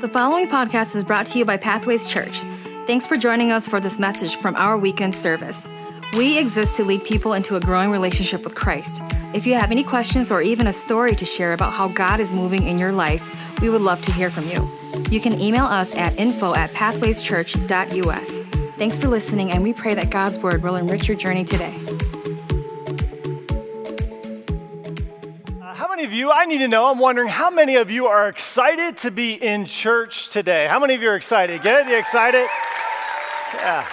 The following podcast is brought to you by Pathways Church. Thanks for joining us for this message from our weekend service. We exist to lead people into a growing relationship with Christ. If you have any questions or even a story to share about how God is moving in your life, we would love to hear from you. You can email us at info at pathwayschurch.us. Thanks for listening, and we pray that God's word will enrich your journey today. Many of you, I need to know, I'm wondering how many of you are excited to be in church today? How many of you are excited? Good? You excited? Yeah.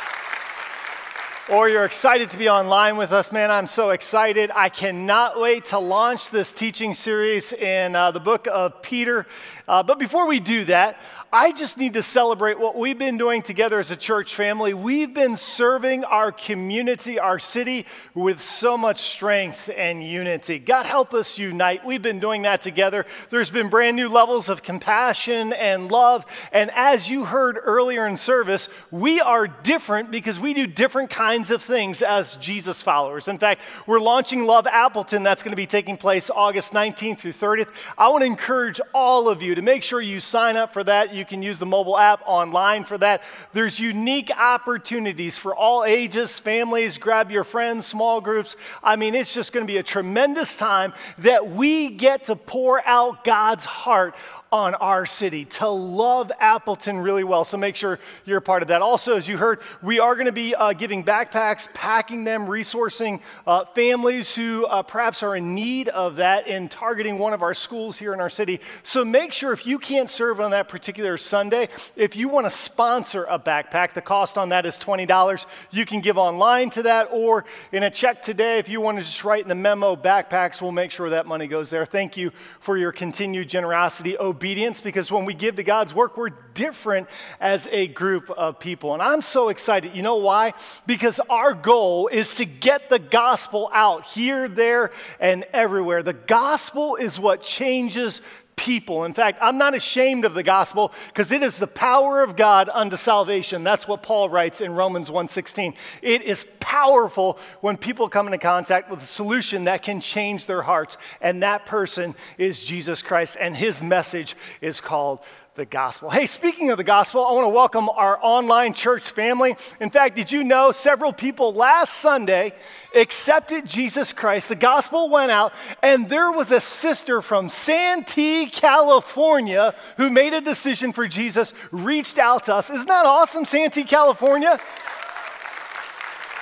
Or you're excited to be online with us, man. I'm so excited. I cannot wait to launch this teaching series in uh, the book of Peter. Uh, but before we do that, I just need to celebrate what we've been doing together as a church family. We've been serving our community, our city, with so much strength and unity. God help us unite. We've been doing that together. There's been brand new levels of compassion and love. And as you heard earlier in service, we are different because we do different kinds of things as Jesus followers. In fact, we're launching Love Appleton. That's going to be taking place August 19th through 30th. I want to encourage all of you to make sure you sign up for that. You can use the mobile app online for that. There's unique opportunities for all ages, families, grab your friends, small groups. I mean, it's just going to be a tremendous time that we get to pour out God's heart on our city, to love Appleton really well. So make sure you're a part of that. Also, as you heard, we are going to be uh, giving backpacks, packing them, resourcing uh, families who uh, perhaps are in need of that in targeting one of our schools here in our city. So make sure if you can't serve on that particular Sunday, if you want to sponsor a backpack, the cost on that is $20. You can give online to that or in a check today. If you want to just write in the memo backpacks, we'll make sure that money goes there. Thank you for your continued generosity. Obedience obedience because when we give to God's work, we're different as a group of people. And I'm so excited. You know why? Because our goal is to get the gospel out here, there, and everywhere. The gospel is what changes people. In fact, I'm not ashamed of the gospel because it is the power of God unto salvation. That's what Paul writes in Romans 1:16. It is powerful when people come into contact with a solution that can change their hearts, and that person is Jesus Christ and his message is called the gospel. Hey, speaking of the gospel, I want to welcome our online church family. In fact, did you know several people last Sunday accepted Jesus Christ? The gospel went out, and there was a sister from Santee, California, who made a decision for Jesus, reached out to us. Isn't that awesome, Santee, California?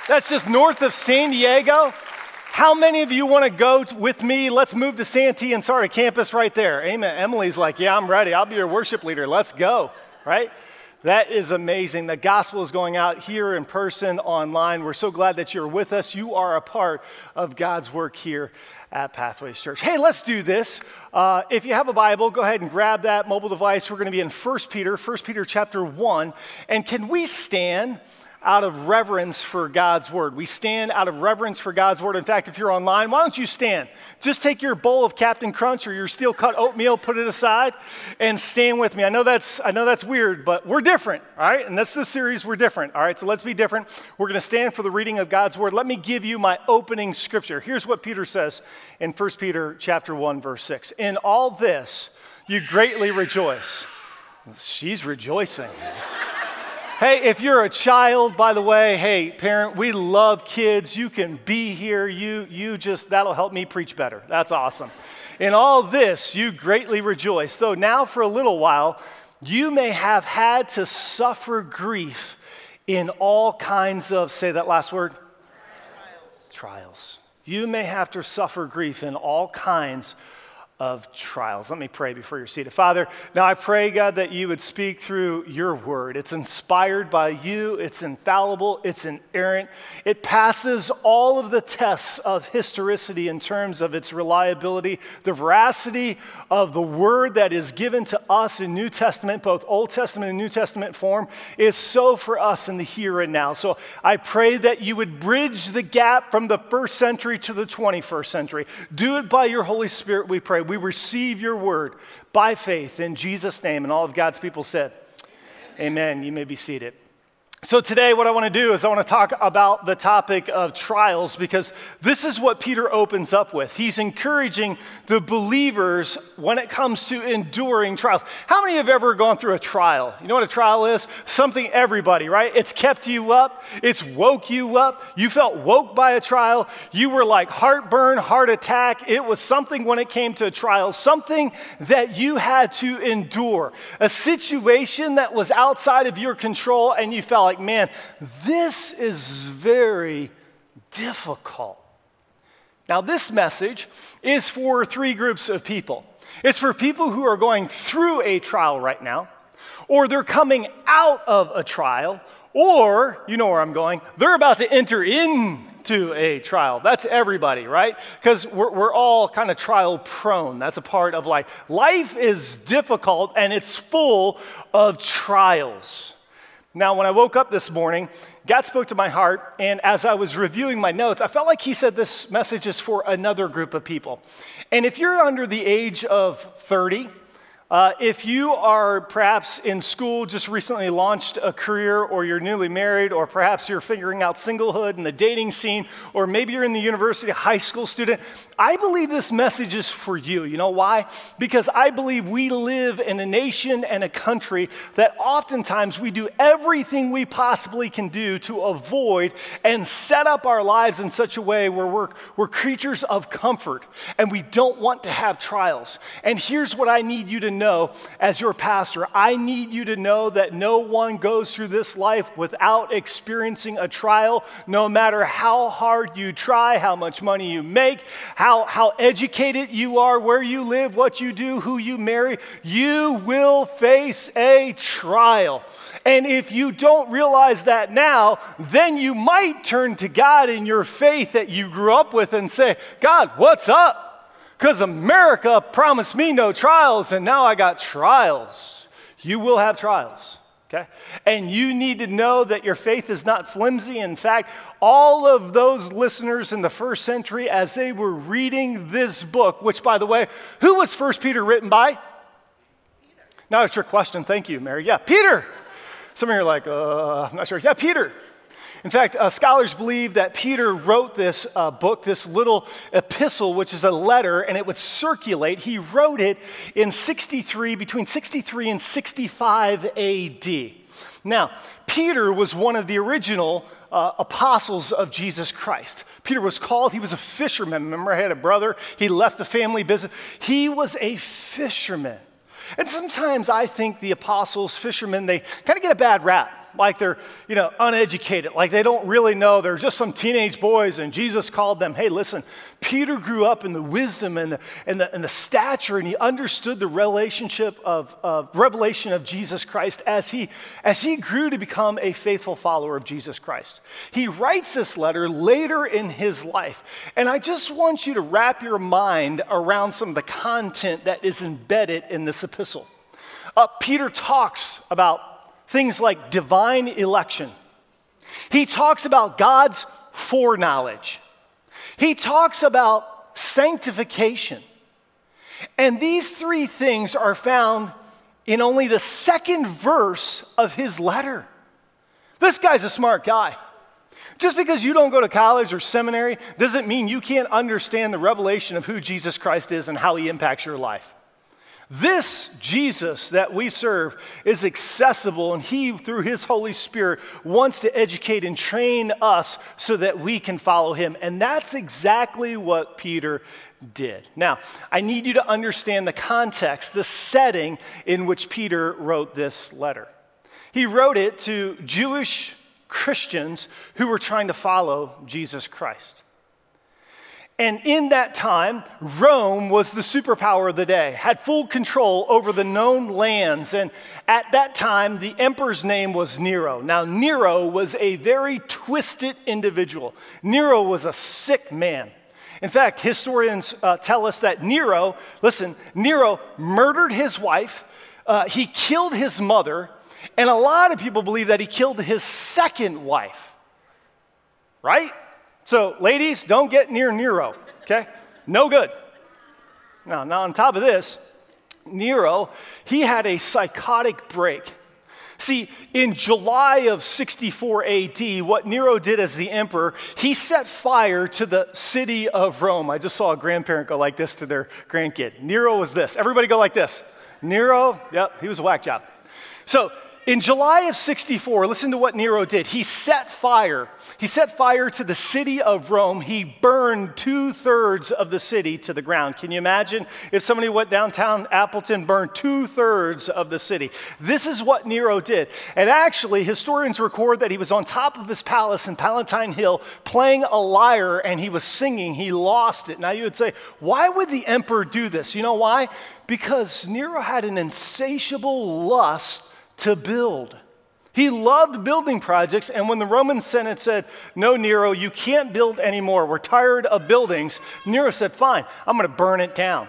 That's just north of San Diego. How many of you want to go with me? Let's move to Santee and start a campus right there. Amen. Emily's like, Yeah, I'm ready. I'll be your worship leader. Let's go. Right? That is amazing. The gospel is going out here in person, online. We're so glad that you're with us. You are a part of God's work here at Pathways Church. Hey, let's do this. Uh, if you have a Bible, go ahead and grab that mobile device. We're going to be in 1 Peter, 1 Peter chapter 1. And can we stand? Out of reverence for God's word. We stand out of reverence for God's word. In fact, if you're online, why don't you stand? Just take your bowl of Captain Crunch or your steel cut oatmeal, put it aside, and stand with me. I know that's I know that's weird, but we're different, all right? And this is the series, we're different. All right, so let's be different. We're gonna stand for the reading of God's word. Let me give you my opening scripture. Here's what Peter says in 1 Peter chapter 1, verse 6. In all this you greatly rejoice. She's rejoicing. Hey, if you're a child, by the way, hey, parent, we love kids. You can be here. You, you just, that'll help me preach better. That's awesome. In all this, you greatly rejoice. Though now, for a little while, you may have had to suffer grief in all kinds of, say that last word, trials. trials. You may have to suffer grief in all kinds of trials. Let me pray before you're seated. Father, now I pray, God, that you would speak through your word. It's inspired by you, it's infallible, it's inerrant. It passes all of the tests of historicity in terms of its reliability, the veracity of the word that is given to us in New Testament, both Old Testament and New Testament form, is so for us in the here and now. So I pray that you would bridge the gap from the first century to the 21st century. Do it by your Holy Spirit, we pray we receive your word by faith in Jesus' name. And all of God's people said, Amen. Amen. You may be seated. So, today, what I want to do is I want to talk about the topic of trials because this is what Peter opens up with. He's encouraging the believers when it comes to enduring trials. How many have ever gone through a trial? You know what a trial is? Something everybody, right? It's kept you up, it's woke you up. You felt woke by a trial. You were like heartburn, heart attack. It was something when it came to a trial, something that you had to endure, a situation that was outside of your control, and you felt like, man, this is very difficult. Now, this message is for three groups of people it's for people who are going through a trial right now, or they're coming out of a trial, or, you know where I'm going, they're about to enter into a trial. That's everybody, right? Because we're, we're all kind of trial prone. That's a part of life. Life is difficult and it's full of trials. Now, when I woke up this morning, God spoke to my heart, and as I was reviewing my notes, I felt like He said this message is for another group of people. And if you're under the age of 30, uh, if you are perhaps in school, just recently launched a career, or you're newly married, or perhaps you're figuring out singlehood and the dating scene, or maybe you're in the university, high school student, I believe this message is for you. You know why? Because I believe we live in a nation and a country that oftentimes we do everything we possibly can do to avoid and set up our lives in such a way where we're, we're creatures of comfort and we don't want to have trials. And here's what I need you to know as your pastor. I need you to know that no one goes through this life without experiencing a trial, no matter how hard you try, how much money you make, how, how educated you are, where you live, what you do, who you marry. You will face a trial. And if you don't realize that now, then you might turn to God in your faith that you grew up with and say, God, what's up? Because America promised me no trials, and now I got trials. You will have trials, okay? And you need to know that your faith is not flimsy. In fact, all of those listeners in the first century, as they were reading this book, which, by the way, who was First Peter written by? Not a trick question. Thank you, Mary. Yeah, Peter. Some of you are like, uh, I'm not sure. Yeah, Peter. In fact, uh, scholars believe that Peter wrote this uh, book, this little epistle, which is a letter, and it would circulate. He wrote it in 63, between 63 and 65 AD. Now, Peter was one of the original uh, apostles of Jesus Christ. Peter was called, he was a fisherman. Remember, I had a brother, he left the family business. He was a fisherman. And sometimes I think the apostles, fishermen, they kind of get a bad rap like they're, you know, uneducated, like they don't really know. They're just some teenage boys, and Jesus called them, hey, listen, Peter grew up in the wisdom and the, and the, and the stature, and he understood the relationship of, of revelation of Jesus Christ as he, as he grew to become a faithful follower of Jesus Christ. He writes this letter later in his life, and I just want you to wrap your mind around some of the content that is embedded in this epistle. Uh, Peter talks about things like divine election. He talks about God's foreknowledge. He talks about sanctification. And these three things are found in only the second verse of his letter. This guy's a smart guy. Just because you don't go to college or seminary doesn't mean you can't understand the revelation of who Jesus Christ is and how he impacts your life. This Jesus that we serve is accessible, and He, through His Holy Spirit, wants to educate and train us so that we can follow Him. And that's exactly what Peter did. Now, I need you to understand the context, the setting in which Peter wrote this letter. He wrote it to Jewish Christians who were trying to follow Jesus Christ. And in that time, Rome was the superpower of the day, had full control over the known lands. And at that time, the emperor's name was Nero. Now, Nero was a very twisted individual. Nero was a sick man. In fact, historians uh, tell us that Nero, listen, Nero murdered his wife, uh, he killed his mother, and a lot of people believe that he killed his second wife. Right? So, ladies, don't get near Nero, okay? No good. Now, now on top of this, Nero, he had a psychotic break. See, in July of 64 AD, what Nero did as the emperor, he set fire to the city of Rome. I just saw a grandparent go like this to their grandkid. Nero was this. Everybody go like this. Nero, yep, he was a whack job. So in July of 64, listen to what Nero did. He set fire. He set fire to the city of Rome. He burned two thirds of the city to the ground. Can you imagine if somebody went downtown Appleton, burned two thirds of the city? This is what Nero did. And actually, historians record that he was on top of his palace in Palatine Hill playing a lyre and he was singing. He lost it. Now you would say, why would the emperor do this? You know why? Because Nero had an insatiable lust to build. He loved building projects, and when the Roman Senate said, No, Nero, you can't build anymore, we're tired of buildings, Nero said, Fine, I'm going to burn it down.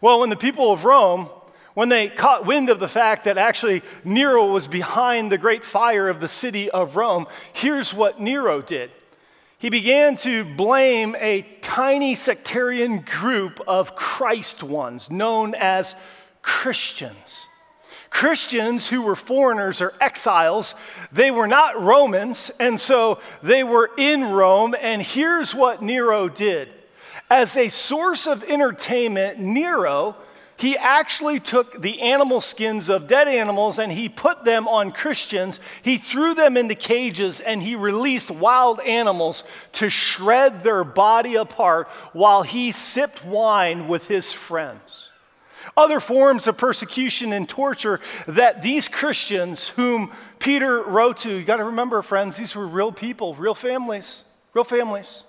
Well, when the people of Rome, when they caught wind of the fact that actually Nero was behind the great fire of the city of Rome, here's what Nero did. He began to blame a tiny sectarian group of Christ ones known as Christians. Christians who were foreigners or exiles, they were not Romans, and so they were in Rome. And here's what Nero did as a source of entertainment, Nero. He actually took the animal skins of dead animals and he put them on Christians. He threw them into cages and he released wild animals to shred their body apart while he sipped wine with his friends other forms of persecution and torture that these Christians, whom Peter wrote to, you got to remember, friends, these were real people, real families, real families.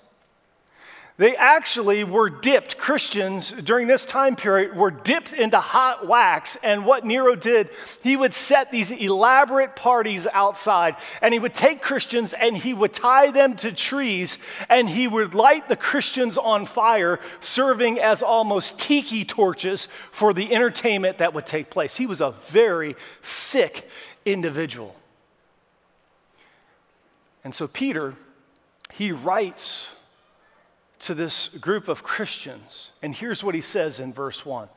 They actually were dipped, Christians during this time period were dipped into hot wax. And what Nero did, he would set these elaborate parties outside, and he would take Christians and he would tie them to trees, and he would light the Christians on fire, serving as almost tiki torches for the entertainment that would take place. He was a very sick individual. And so Peter, he writes to this group of Christians. And here's what he says in verse 1.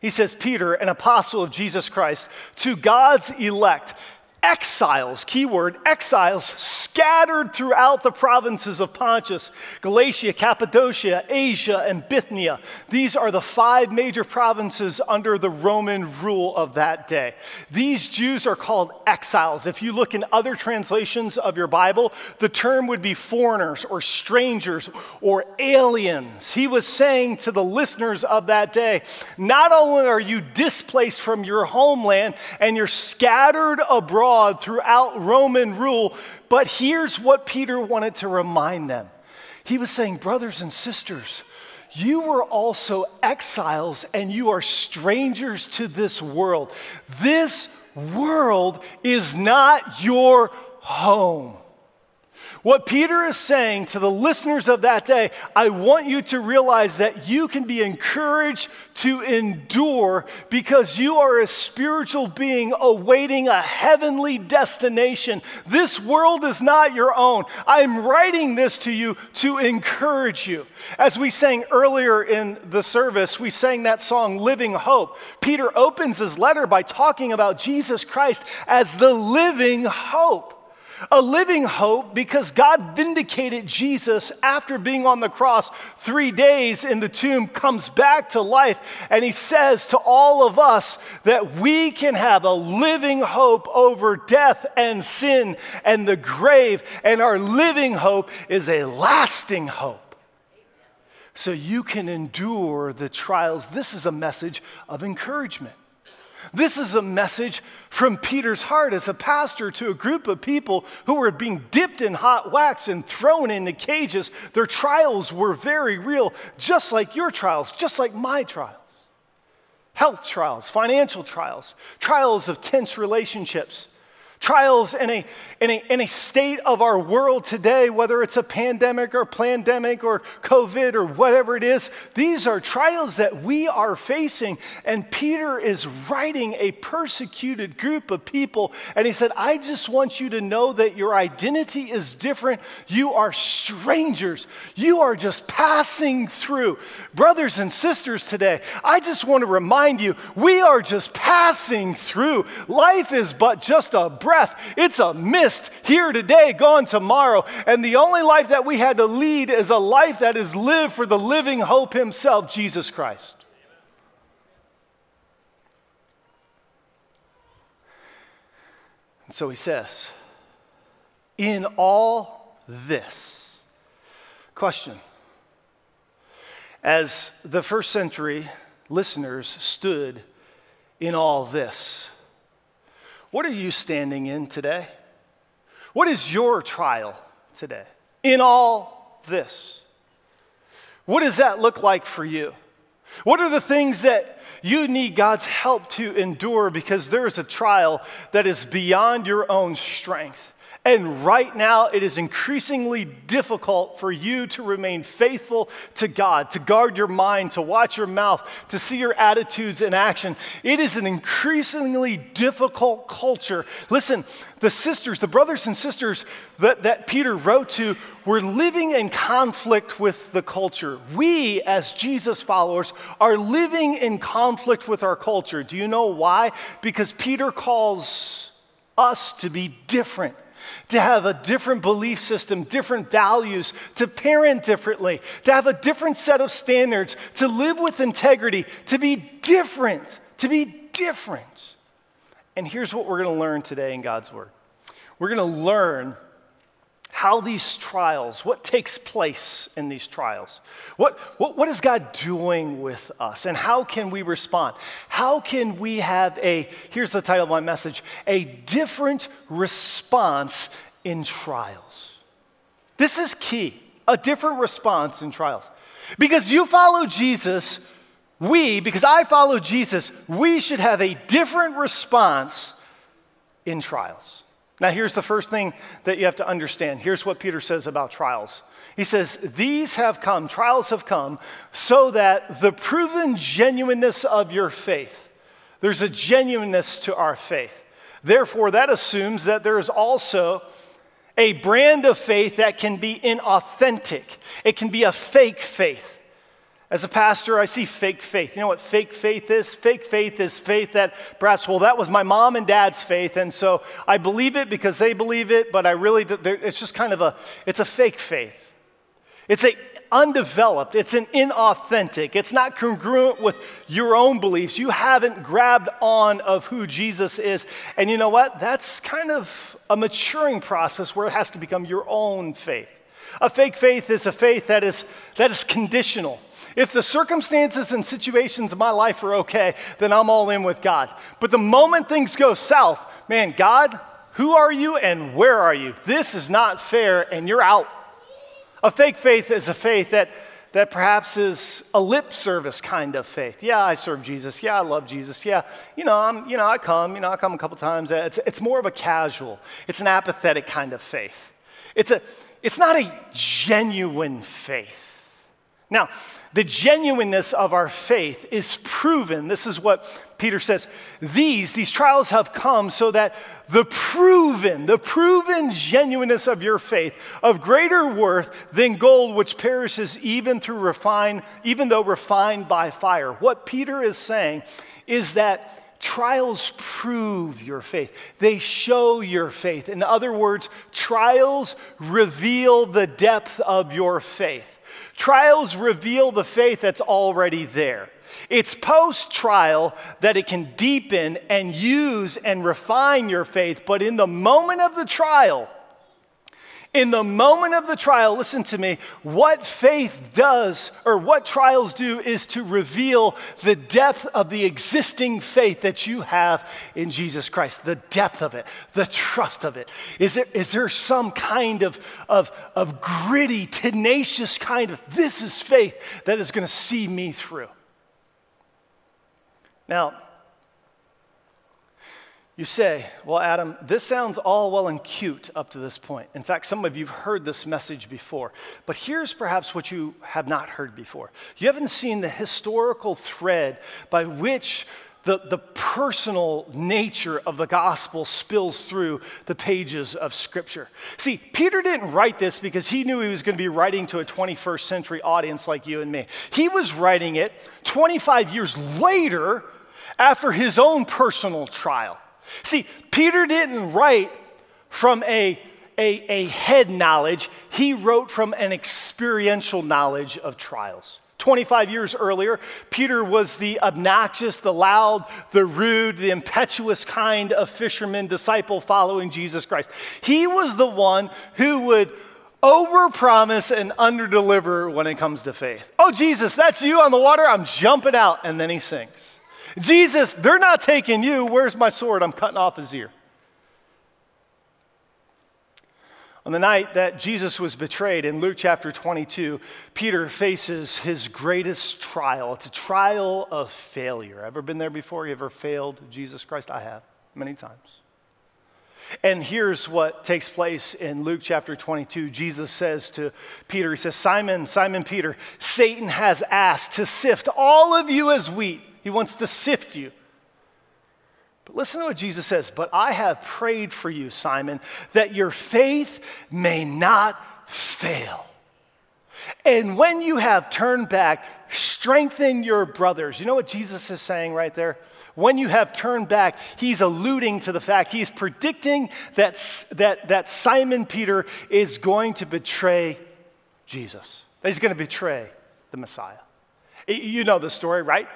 He says, Peter, an apostle of Jesus Christ, to God's elect, exiles, keyword, exiles scattered throughout the provinces of Pontus, Galatia, Cappadocia, Asia, and Bithynia. These are the five major provinces under the Roman rule of that day. These Jews are called exiles. If you look in other translations of your Bible, the term would be foreigners or strangers or aliens. He was saying to the listeners of that day, not only are you displaced from your homeland and you're scattered abroad, abroad throughout Roman rule. But here's what Peter wanted to remind them he was saying, Brothers and sisters, you were also exiles and you are strangers to this world. This world is not your home. What Peter is saying to the listeners of that day, I want you to realize that you can be encouraged to endure because you are a spiritual being awaiting a heavenly destination. This world is not your own. I'm writing this to you to encourage you. As we sang earlier in the service, we sang that song, Living Hope. Peter opens his letter by talking about Jesus Christ as the living hope. A living hope because God vindicated Jesus after being on the cross three days in the tomb, comes back to life, and he says to all of us that we can have a living hope over death and sin and the grave, and our living hope is a lasting hope. So you can endure the trials. This is a message of encouragement. This is a message from Peter's heart as a pastor to a group of people who were being dipped in hot wax and thrown into cages. Their trials were very real, just like your trials, just like my trials. Health trials, financial trials, trials of tense relationships, Trials in a, in, a, in a state of our world today, whether it's a pandemic or pandemic or COVID or whatever it is, these are trials that we are facing. And Peter is writing a persecuted group of people. And he said, I just want you to know that your identity is different. You are strangers, you are just passing through. Brothers and sisters today, I just want to remind you, we are just passing through. Life is but just a breath. It's a mist here today, gone tomorrow. And the only life that we had to lead is a life that is lived for the living hope himself, Jesus Christ. And so he says, in all this, question, as the first century listeners stood in all this, what are you standing in today? What is your trial today in all this? What does that look like for you? What are the things that you need God's help to endure because there is a trial that is beyond your own strength? And right now, it is increasingly difficult for you to remain faithful to God, to guard your mind, to watch your mouth, to see your attitudes in action. It is an increasingly difficult culture. Listen, the sisters, the brothers and sisters that, that Peter wrote to, were living in conflict with the culture. We, as Jesus followers, are living in conflict with our culture. Do you know why? Because Peter calls us to be different to have a different belief system, different values, to parent differently, to have a different set of standards, to live with integrity, to be different, to be different. And here's what we're going to learn today in God's Word we're going to learn how these trials, what takes place in these trials. What, what, what is God doing with us? And how can we respond? How can we have a, here's the title of my message, a different response in trials? This is key, a different response in trials. Because you follow Jesus, we, because I follow Jesus, we should have a different response in trials. Now, here's the first thing that you have to understand. Here's what Peter says about trials. He says, These have come, trials have come, so that the proven genuineness of your faith, there's a genuineness to our faith. Therefore, that assumes that there is also a brand of faith that can be inauthentic, it can be a fake faith. As a pastor, I see fake faith. You know what fake faith is? Fake faith is faith that perhaps, well, that was my mom and dad's faith, and so I believe it because they believe it, but I really, it's just kind of a, it's a fake faith. It's a undeveloped, it's an inauthentic, it's not congruent with your own beliefs. You haven't grabbed on of who Jesus is. And you know what? That's kind of a maturing process where it has to become your own faith. A fake faith is a faith that is, that is conditional. If the circumstances and situations of my life are okay, then I'm all in with God. But the moment things go south, man, God, who are you and where are you? This is not fair, and you're out. A fake faith is a faith that, that perhaps is a lip service kind of faith. Yeah, I serve Jesus. Yeah, I love Jesus. Yeah, you know, I'm, you know, I come, you know, I come a couple times. It's, it's more of a casual, it's an apathetic kind of faith. It's, a, it's not a genuine faith. Now, the genuineness of our faith is proven. This is what Peter says. These, these trials have come so that the proven, the proven genuineness of your faith, of greater worth than gold which perishes even through refine, even though refined by fire. What Peter is saying is that trials prove your faith. They show your faith. In other words, trials reveal the depth of your faith. Trials reveal the faith that's already there. It's post trial that it can deepen and use and refine your faith, but in the moment of the trial, in the moment of the trial, listen to me, what faith does or what trials do is to reveal the depth of the existing faith that you have in Jesus Christ, the depth of it, the trust of it. Is there, is there some kind of, of, of gritty, tenacious kind of, this is faith that is going to see me through? Now, You say, Well, Adam, this sounds all well and cute up to this point. In fact, some of you have heard this message before. But here's perhaps what you have not heard before. You haven't seen the historical thread by which the, the personal nature of the gospel spills through the pages of Scripture. See, Peter didn't write this because he knew he was going to be writing to a 21st century audience like you and me. He was writing it 25 years later after his own personal trial. See, Peter didn't write from a, a, a head knowledge, he wrote from an experiential knowledge of trials. 25 years earlier, Peter was the obnoxious, the loud, the rude, the impetuous kind of fisherman disciple following Jesus Christ. He was the one who would overpromise and underdeliver when it comes to faith. Oh, Jesus, that's you on the water. I'm jumping out. And then he sinks. Jesus, they're not taking you. Where's my sword? I'm cutting off his ear. On the night that Jesus was betrayed in Luke chapter 22, Peter faces his greatest trial. It's a trial of failure. Ever been there before? You ever failed Jesus Christ? I have, many times. And here's what takes place in Luke chapter 22. Jesus says to Peter, He says, Simon, Simon Peter, Satan has asked to sift all of you as wheat. He wants to sift you. But listen to what Jesus says. But I have prayed for you, Simon, that your faith may not fail. And when you have turned back, strengthen your brothers. You know what Jesus is saying right there? When you have turned back, he's alluding to the fact, he's predicting that, that, that Simon Peter is going to betray Jesus, that he's going to betray the Messiah. You know the story, right?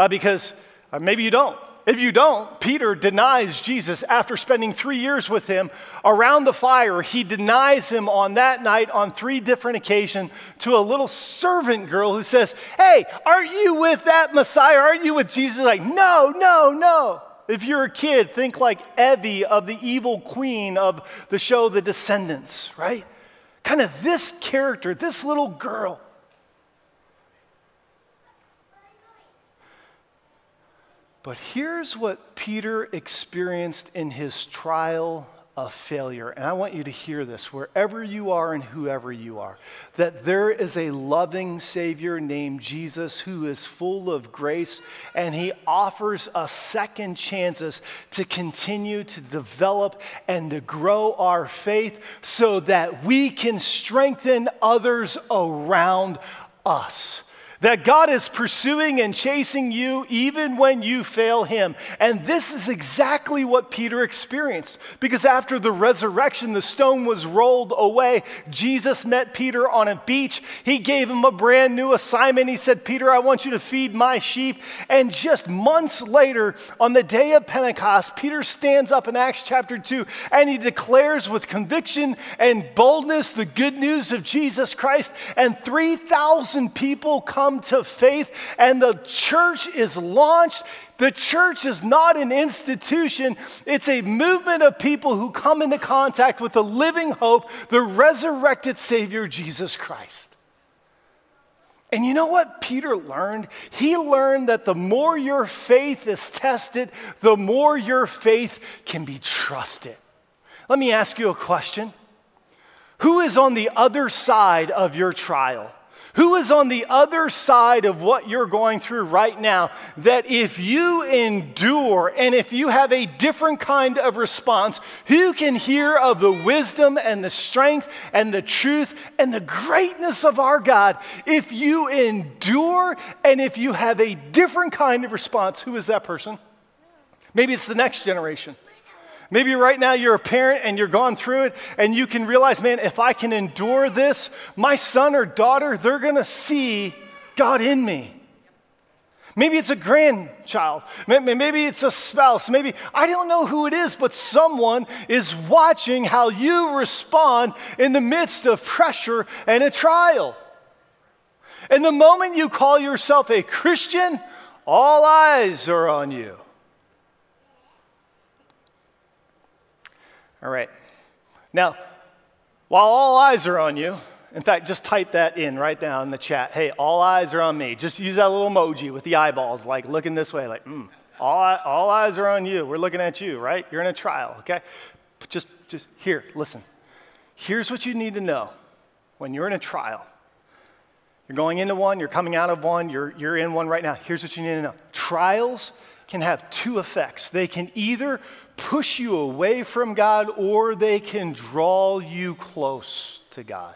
Uh, because uh, maybe you don't. If you don't, Peter denies Jesus after spending three years with him around the fire. He denies him on that night on three different occasions to a little servant girl who says, Hey, aren't you with that Messiah? Aren't you with Jesus? Like, no, no, no. If you're a kid, think like Evie of the evil queen of the show The Descendants, right? Kind of this character, this little girl. But here's what Peter experienced in his trial of failure. And I want you to hear this wherever you are and whoever you are that there is a loving Savior named Jesus who is full of grace, and he offers us second chances to continue to develop and to grow our faith so that we can strengthen others around us that God is pursuing and chasing you even when you fail Him. And this is exactly what Peter experienced because after the resurrection, the stone was rolled away. Jesus met Peter on a beach. He gave him a brand new assignment. He said, Peter, I want you to feed my sheep. And just months later, on the day of Pentecost, Peter stands up in Acts chapter 2 and he declares with conviction and boldness the good news of Jesus Christ. And 3,000 people come come to faith and the church is launched. The church is not an institution, it's a movement of people who come into contact with the living hope, the resurrected Savior, Jesus Christ. And you know what Peter learned? He learned that the more your faith is tested, the more your faith can be trusted. Let me ask you a question Who is on the other side of your trial? Who is on the other side of what you're going through right now that if you endure and if you have a different kind of response, who can hear of the wisdom and the strength and the truth and the greatness of our God if you endure and if you have a different kind of response? Who is that person? Maybe it's the next generation. Maybe right now you're a parent and you're going through it and you can realize, man, if I can endure this, my son or daughter, they're going to see God in me. Maybe it's a grandchild. Maybe it's a spouse. Maybe, I don't know who it is, but someone is watching how you respond in the midst of pressure and a trial. And the moment you call yourself a Christian, all eyes are on you. All right. Now, while all eyes are on you, in fact, just type that in right now in the chat. Hey, all eyes are on me. Just use that little emoji with the eyeballs, like looking this way, like, mm. All, all eyes are on you. We're looking at you, right? You're in a trial, okay? Just, just here, listen. Here's what you need to know when you're in a trial. You're going into one, you're coming out of one, you're, you're in one right now. Here's what you need to know trials can have two effects. They can either push you away from God or they can draw you close to God.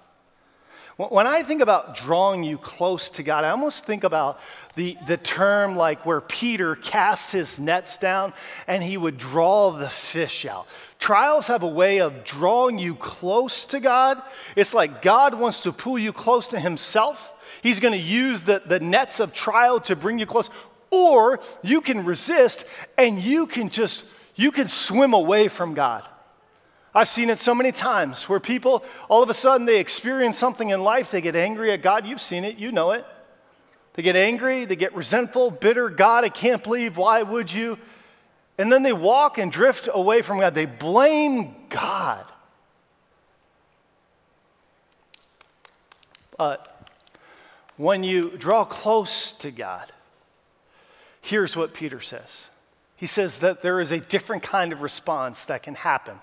When I think about drawing you close to God, I almost think about the, the term like where Peter casts his nets down and he would draw the fish out. Trials have a way of drawing you close to God. It's like God wants to pull you close to himself. He's going to use the, the nets of trial to bring you close. Or you can resist and you can just, you can swim away from God. I've seen it so many times where people, all of a sudden, they experience something in life, they get angry at God. You've seen it, you know it. They get angry, they get resentful, bitter. God, I can't believe, why would you? And then they walk and drift away from God. They blame God. But when you draw close to God, here's what Peter says. He says that there is a different kind of response that can happen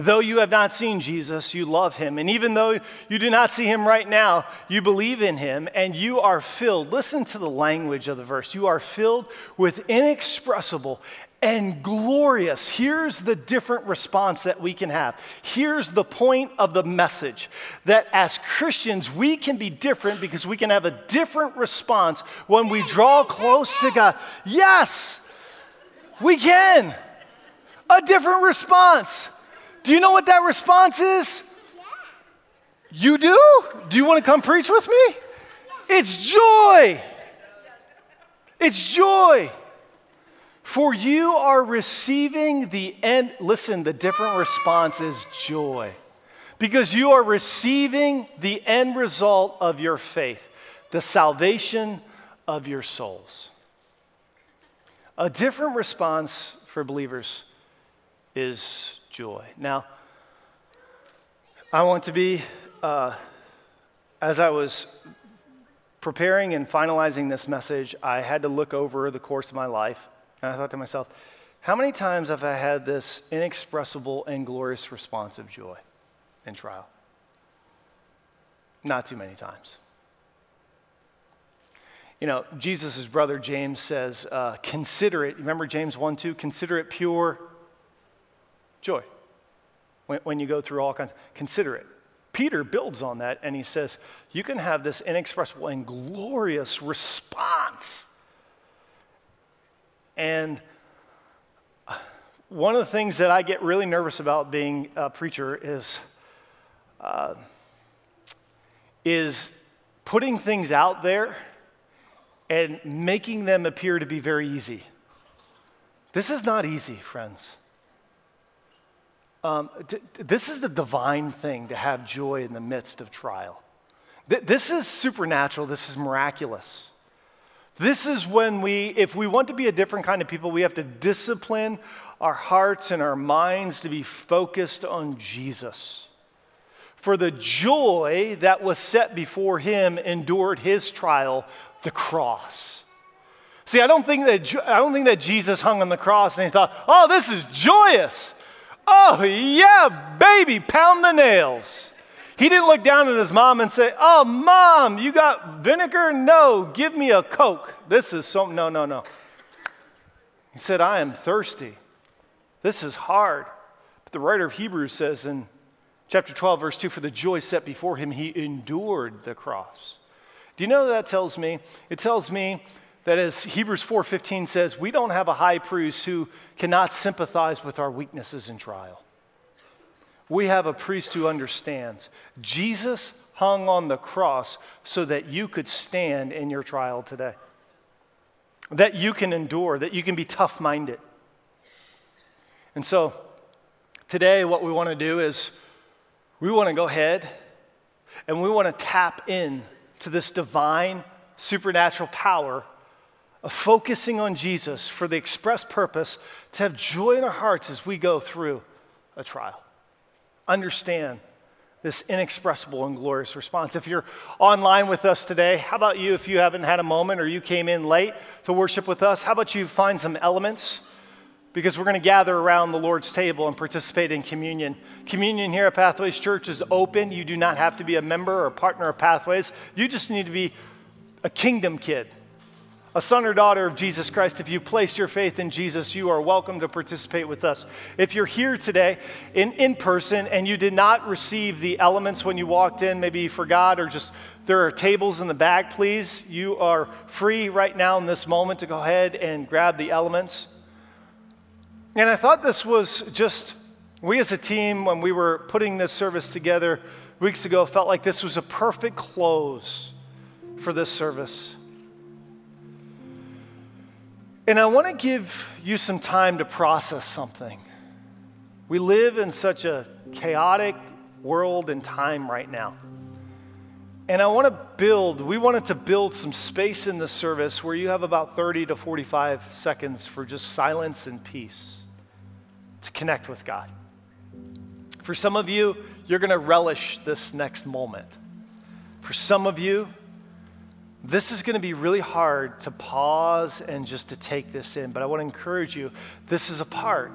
Though you have not seen Jesus, you love him. And even though you do not see him right now, you believe in him and you are filled. Listen to the language of the verse. You are filled with inexpressible and glorious. Here's the different response that we can have. Here's the point of the message that as Christians, we can be different because we can have a different response when we draw close to God. Yes, we can. A different response. Do you know what that response is? You do? Do you want to come preach with me? It's joy. It's joy. For you are receiving the end. Listen, the different response is joy. Because you are receiving the end result of your faith, the salvation of your souls. A different response for believers is joy. Now, I want to be, uh, as I was preparing and finalizing this message, I had to look over the course of my life. And I thought to myself, how many times have I had this inexpressible and glorious response of joy in trial? Not too many times. You know, Jesus' brother James says, uh, consider it, remember James 1 2? Consider it pure Joy. When, when you go through all kinds, consider it. Peter builds on that and he says, You can have this inexpressible and glorious response. And one of the things that I get really nervous about being a preacher is, uh, is putting things out there and making them appear to be very easy. This is not easy, friends. Um, d- this is the divine thing to have joy in the midst of trial. Th- this is supernatural, this is miraculous. This is when we, if we want to be a different kind of people, we have to discipline our hearts and our minds to be focused on Jesus. For the joy that was set before him endured his trial, the cross. See, I don't think that, I don't think that Jesus hung on the cross and he thought, oh, this is joyous. Oh, yeah, baby, pound the nails. He didn't look down at his mom and say, Oh, mom, you got vinegar? No, give me a Coke. This is something, no, no, no. He said, I am thirsty. This is hard. But the writer of Hebrews says in chapter 12, verse 2 For the joy set before him, he endured the cross. Do you know what that tells me? It tells me that as Hebrews 4:15 says, we don't have a high priest who cannot sympathize with our weaknesses in trial. We have a priest who understands. Jesus hung on the cross so that you could stand in your trial today. That you can endure, that you can be tough-minded. And so today what we want to do is we want to go ahead and we want to tap in to this divine supernatural power of focusing on Jesus for the express purpose to have joy in our hearts as we go through a trial. Understand this inexpressible and glorious response. If you're online with us today, how about you, if you haven't had a moment or you came in late to worship with us, how about you find some elements? Because we're going to gather around the Lord's table and participate in communion. Communion here at Pathways Church is open. You do not have to be a member or partner of Pathways. You just need to be a kingdom kid a son or daughter of Jesus Christ, if you placed your faith in Jesus, you are welcome to participate with us. If you're here today in, in person and you did not receive the elements when you walked in, maybe you forgot or just there are tables in the back, please, you are free right now in this moment to go ahead and grab the elements. And I thought this was just, we as a team, when we were putting this service together weeks ago, felt like this was a perfect close for this service. And I want to give you some time to process something. We live in such a chaotic world and time right now. And I want to build, we wanted to build some space in the service where you have about 30 to 45 seconds for just silence and peace to connect with God. For some of you, you're going to relish this next moment. For some of you, this is going to be really hard to pause and just to take this in, but I want to encourage you this is a part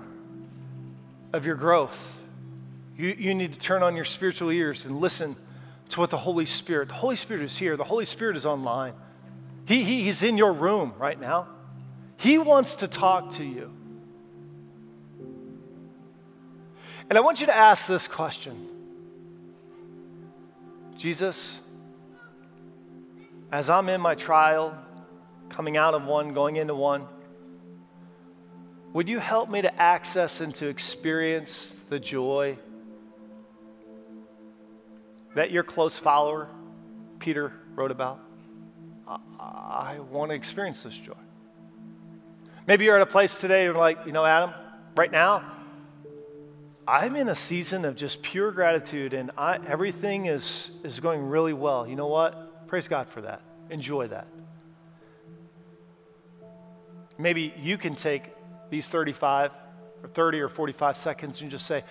of your growth. You, you need to turn on your spiritual ears and listen to what the Holy Spirit, the Holy Spirit is here, the Holy Spirit is online. He, he, he's in your room right now. He wants to talk to you. And I want you to ask this question Jesus, as I'm in my trial, coming out of one, going into one, would you help me to access and to experience the joy that your close follower, Peter, wrote about? I, want to experience this joy. Maybe you're at a place today, you're like, you know, Adam, right now, I'm in a season of just pure gratitude and I, everything is, is going really well. You know what? Praise God for that. Enjoy that. Maybe you can take these 35 or 30 or 45 seconds and just say,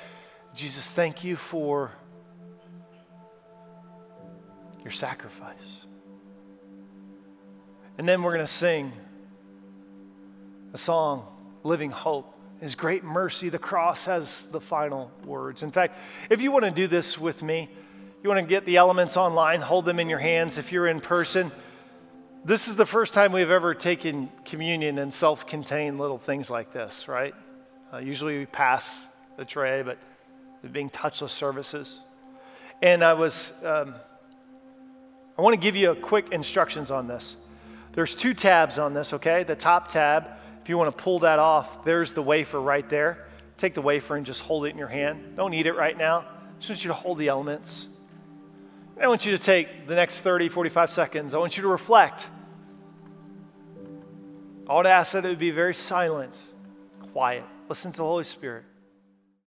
Jesus, thank you for your sacrifice. And then we're going to sing a song, Living Hope. His great mercy, the cross has the final words. In fact, if you want to do this with me, you want to get the elements online, hold them in your hands. If you're in person, this is the first time we've ever taken communion in self contained little things like this, right? Uh, usually we pass the tray, but being touchless services. And I was, um, I want to give you a quick instructions on this. There's two tabs on this, okay? The top tab, if you want to pull that off, there's the wafer right there. Take the wafer and just hold it in your hand. Don't eat it right now. Just want you to hold the elements. I want you to take the next 30, 45 seconds. I want you to reflect. I would ask that it would be very silent, quiet. Listen to the Holy Spirit.